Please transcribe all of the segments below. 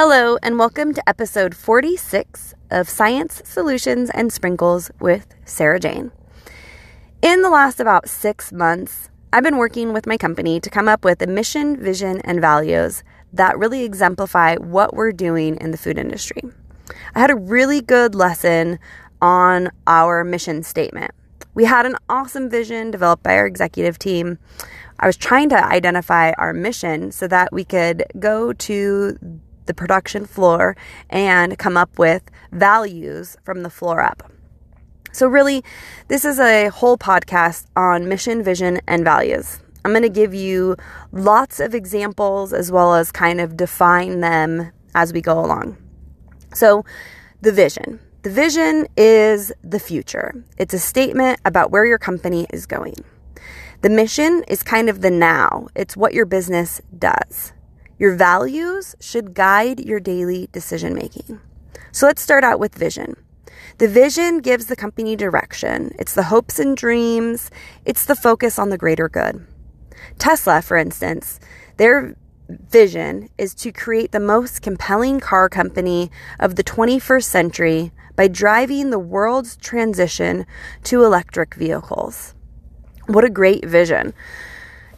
Hello, and welcome to episode 46 of Science Solutions and Sprinkles with Sarah Jane. In the last about six months, I've been working with my company to come up with a mission, vision, and values that really exemplify what we're doing in the food industry. I had a really good lesson on our mission statement. We had an awesome vision developed by our executive team. I was trying to identify our mission so that we could go to the production floor and come up with values from the floor up. So, really, this is a whole podcast on mission, vision, and values. I'm going to give you lots of examples as well as kind of define them as we go along. So, the vision. The vision is the future. It's a statement about where your company is going. The mission is kind of the now, it's what your business does. Your values should guide your daily decision making. So let's start out with vision. The vision gives the company direction. It's the hopes and dreams. It's the focus on the greater good. Tesla, for instance, their vision is to create the most compelling car company of the 21st century by driving the world's transition to electric vehicles. What a great vision.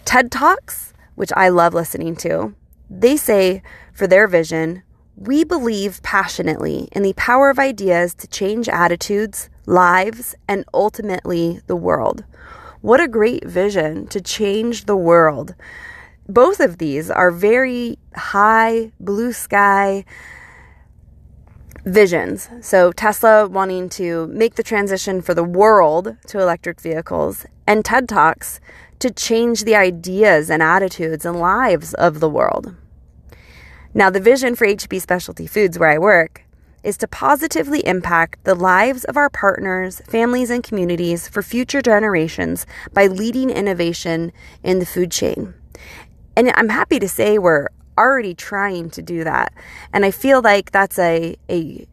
TED Talks, which I love listening to, they say for their vision, we believe passionately in the power of ideas to change attitudes, lives, and ultimately the world. What a great vision to change the world. Both of these are very high, blue sky visions. So, Tesla wanting to make the transition for the world to electric vehicles, and TED Talks to change the ideas and attitudes and lives of the world. Now, the vision for HB Specialty Foods, where I work, is to positively impact the lives of our partners, families, and communities for future generations by leading innovation in the food chain. And I'm happy to say we're already trying to do that. And I feel like that's a, a,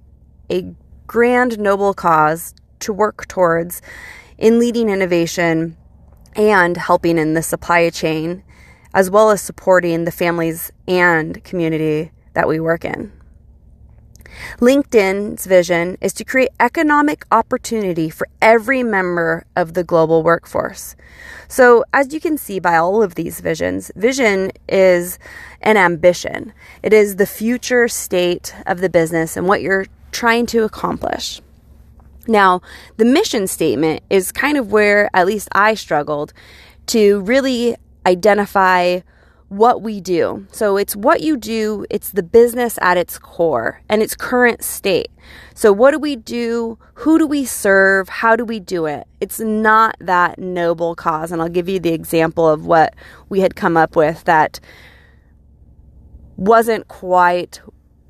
a grand, noble cause to work towards in leading innovation and helping in the supply chain, as well as supporting the families and community that we work in. LinkedIn's vision is to create economic opportunity for every member of the global workforce. So, as you can see by all of these visions, vision is an ambition. It is the future state of the business and what you're trying to accomplish. Now, the mission statement is kind of where at least I struggled to really identify what we do. So it's what you do, it's the business at its core and its current state. So, what do we do? Who do we serve? How do we do it? It's not that noble cause. And I'll give you the example of what we had come up with that wasn't quite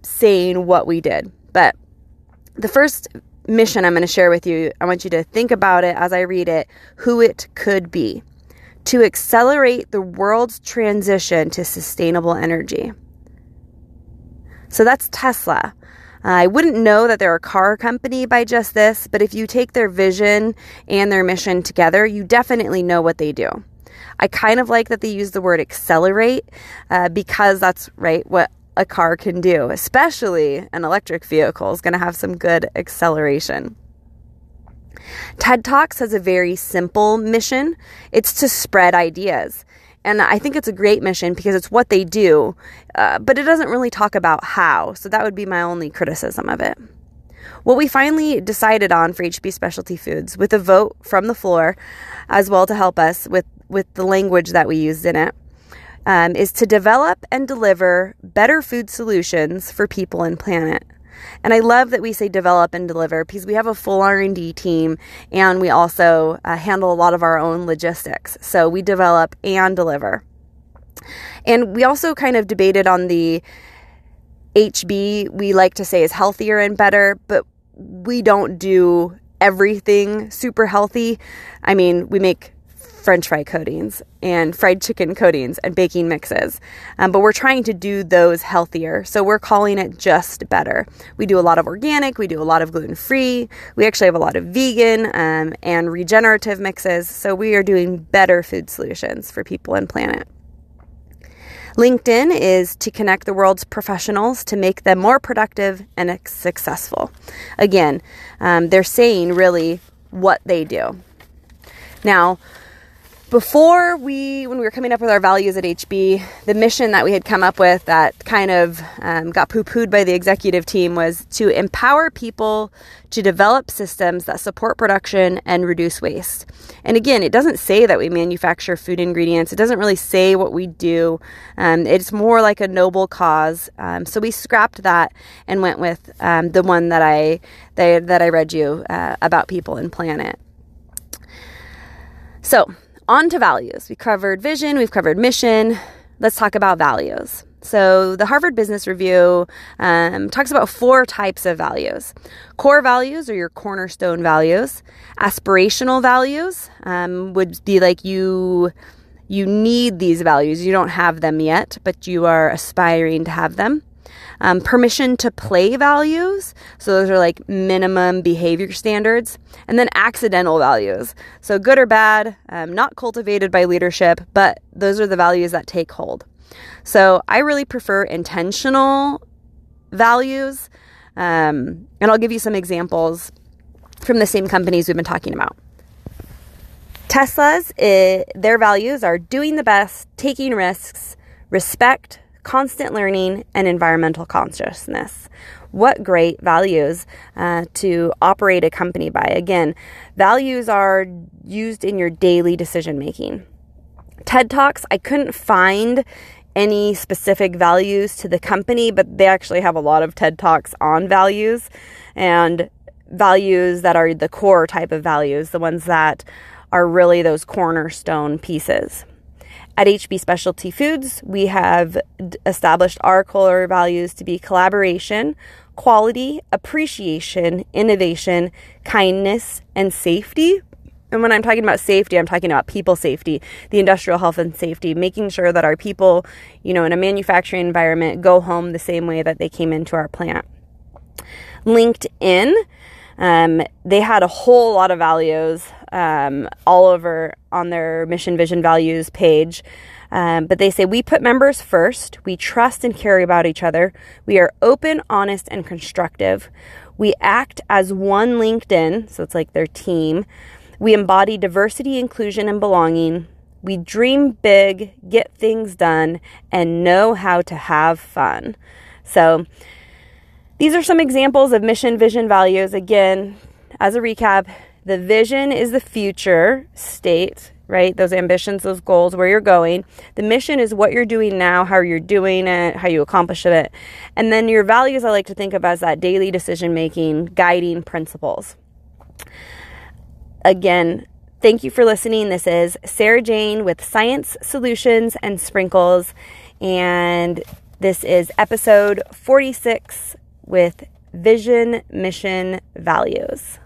saying what we did. But the first mission I'm going to share with you, I want you to think about it as I read it, who it could be to accelerate the world's transition to sustainable energy. So that's Tesla. I wouldn't know that they're a car company by just this, but if you take their vision and their mission together, you definitely know what they do. I kind of like that they use the word accelerate uh, because that's right what a car can do, especially an electric vehicle is going to have some good acceleration. TED Talks has a very simple mission it's to spread ideas. And I think it's a great mission because it's what they do, uh, but it doesn't really talk about how. So that would be my only criticism of it. What we finally decided on for HB Specialty Foods, with a vote from the floor as well to help us with, with the language that we used in it, um, is to develop and deliver better food solutions for people and planet. And I love that we say develop and deliver because we have a full R&D team and we also uh, handle a lot of our own logistics. So we develop and deliver. And we also kind of debated on the HB we like to say is healthier and better, but we don't do everything super healthy. I mean, we make french fry coatings and fried chicken coatings and baking mixes. Um, but we're trying to do those healthier. So we're calling it just better. We do a lot of organic, we do a lot of gluten free, we actually have a lot of vegan um, and regenerative mixes. So we are doing better food solutions for people and planet. LinkedIn is to connect the world's professionals to make them more productive and successful. Again, um, they're saying really what they do. Now, before we, when we were coming up with our values at HB, the mission that we had come up with that kind of um, got poo pooed by the executive team was to empower people to develop systems that support production and reduce waste. And again, it doesn't say that we manufacture food ingredients, it doesn't really say what we do. Um, it's more like a noble cause. Um, so we scrapped that and went with um, the one that I, that, that I read you uh, about people and planet. So, on to values. We covered vision, we've covered mission. Let's talk about values. So, the Harvard Business Review um, talks about four types of values. Core values are your cornerstone values. Aspirational values um, would be like you you need these values. You don't have them yet, but you are aspiring to have them um, permission to play values. So those are like minimum behavior standards. And then accidental values. So good or bad, um, not cultivated by leadership, but those are the values that take hold. So I really prefer intentional values. Um, and I'll give you some examples from the same companies we've been talking about. Tesla's, it, their values are doing the best, taking risks, respect, constant learning, and environmental consciousness. What great values uh, to operate a company by. Again, values are used in your daily decision making. TED Talks, I couldn't find any specific values to the company, but they actually have a lot of TED Talks on values and values that are the core type of values, the ones that are really those cornerstone pieces. At HB Specialty Foods, we have established our core values to be collaboration, quality, appreciation, innovation, kindness, and safety. And when I'm talking about safety, I'm talking about people safety, the industrial health and safety, making sure that our people, you know, in a manufacturing environment go home the same way that they came into our plant. LinkedIn um, they had a whole lot of values um, all over on their mission, vision, values page. Um, but they say we put members first, we trust and care about each other, we are open, honest, and constructive. We act as one LinkedIn, so it's like their team. We embody diversity, inclusion, and belonging. We dream big, get things done, and know how to have fun. So, these are some examples of mission, vision, values. Again, as a recap, the vision is the future state, right? Those ambitions, those goals, where you're going. The mission is what you're doing now, how you're doing it, how you accomplish it. And then your values, I like to think of as that daily decision making, guiding principles. Again, thank you for listening. This is Sarah Jane with Science Solutions and Sprinkles. And this is episode 46 with vision, mission, values.